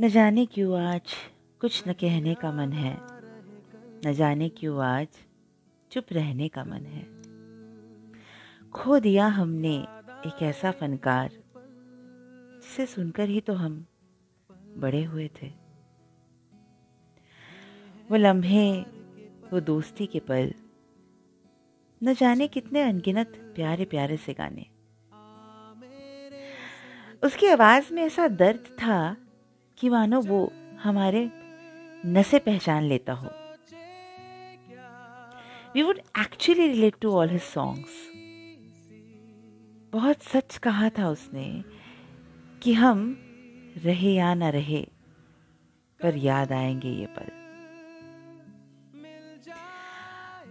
न जाने क्यों आज कुछ न कहने का मन है। न जाने क्यों आज चुप रहने का मन है। खो दिया हमने एक ऐसा फनकार, जिसे सुनकर ही तो हम बड़े हुए थे। वो लम्हे, वो दोस्ती के पल, न जाने कितने अनगिनत प्यारे प्यारे से गाने। उसकी आवाज़ में ऐसा दर्द था कि मानो वो हमारे नसे पहचान लेता हो। We would actually relate to all his songs बहुत सच कहा था उसने कि हम रहे या ना रहे, पर याद आएँगे ये पल।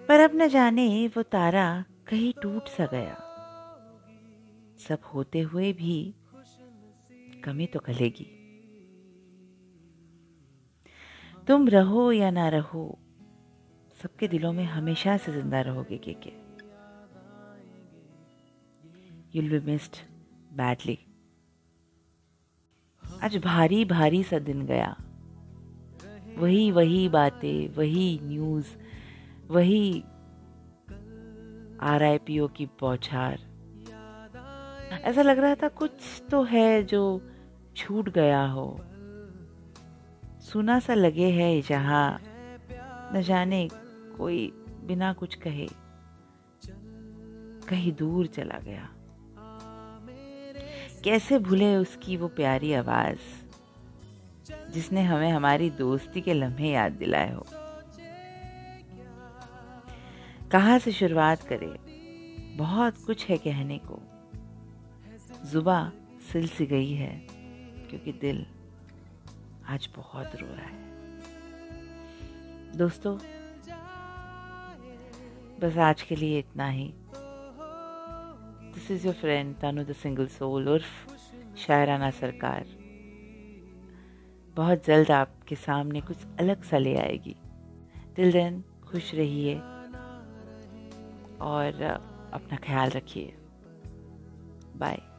पर अब न जाने वो तारा कहीं टूट सा गया। सब होते हुए भी कमी तो खलेगी तुम रहो या ना रहो, सबके दिलों में हमेशा से ज़िंदा रहोगे के के यूल बी मिस्ड बैडली आज भारी भारी सा दिन गया। वही वही बातें, वही न्यूज़ वही आर आई पी ओ की बौछार ऐसा लग रहा था कुछ तो है जो छूट गया हो। सुना सा लगे है जहाँ। न जाने कोई बिना कुछ कहे, कहीं दूर चला गया। कैसे भूले उसकी वो प्यारी आवाज़, जिसने हमें हमारी दोस्ती के लम्हे याद दिलाए हो। कहाँ से शुरुआत करें, बहुत कुछ है कहने को। जुबा सिल सी गई है, क्योंकि दिल आज बहुत रो रहा है। दोस्तों, बस आज के लिए इतना ही। This is your friend Tanu the single soul उर्फ़ Shayarana Sarkar. बहुत जल्द आपके सामने कुछ अलग सा ले आएगी। टिल देन खुश रहिए और, अपना ख्याल रखिए। बाय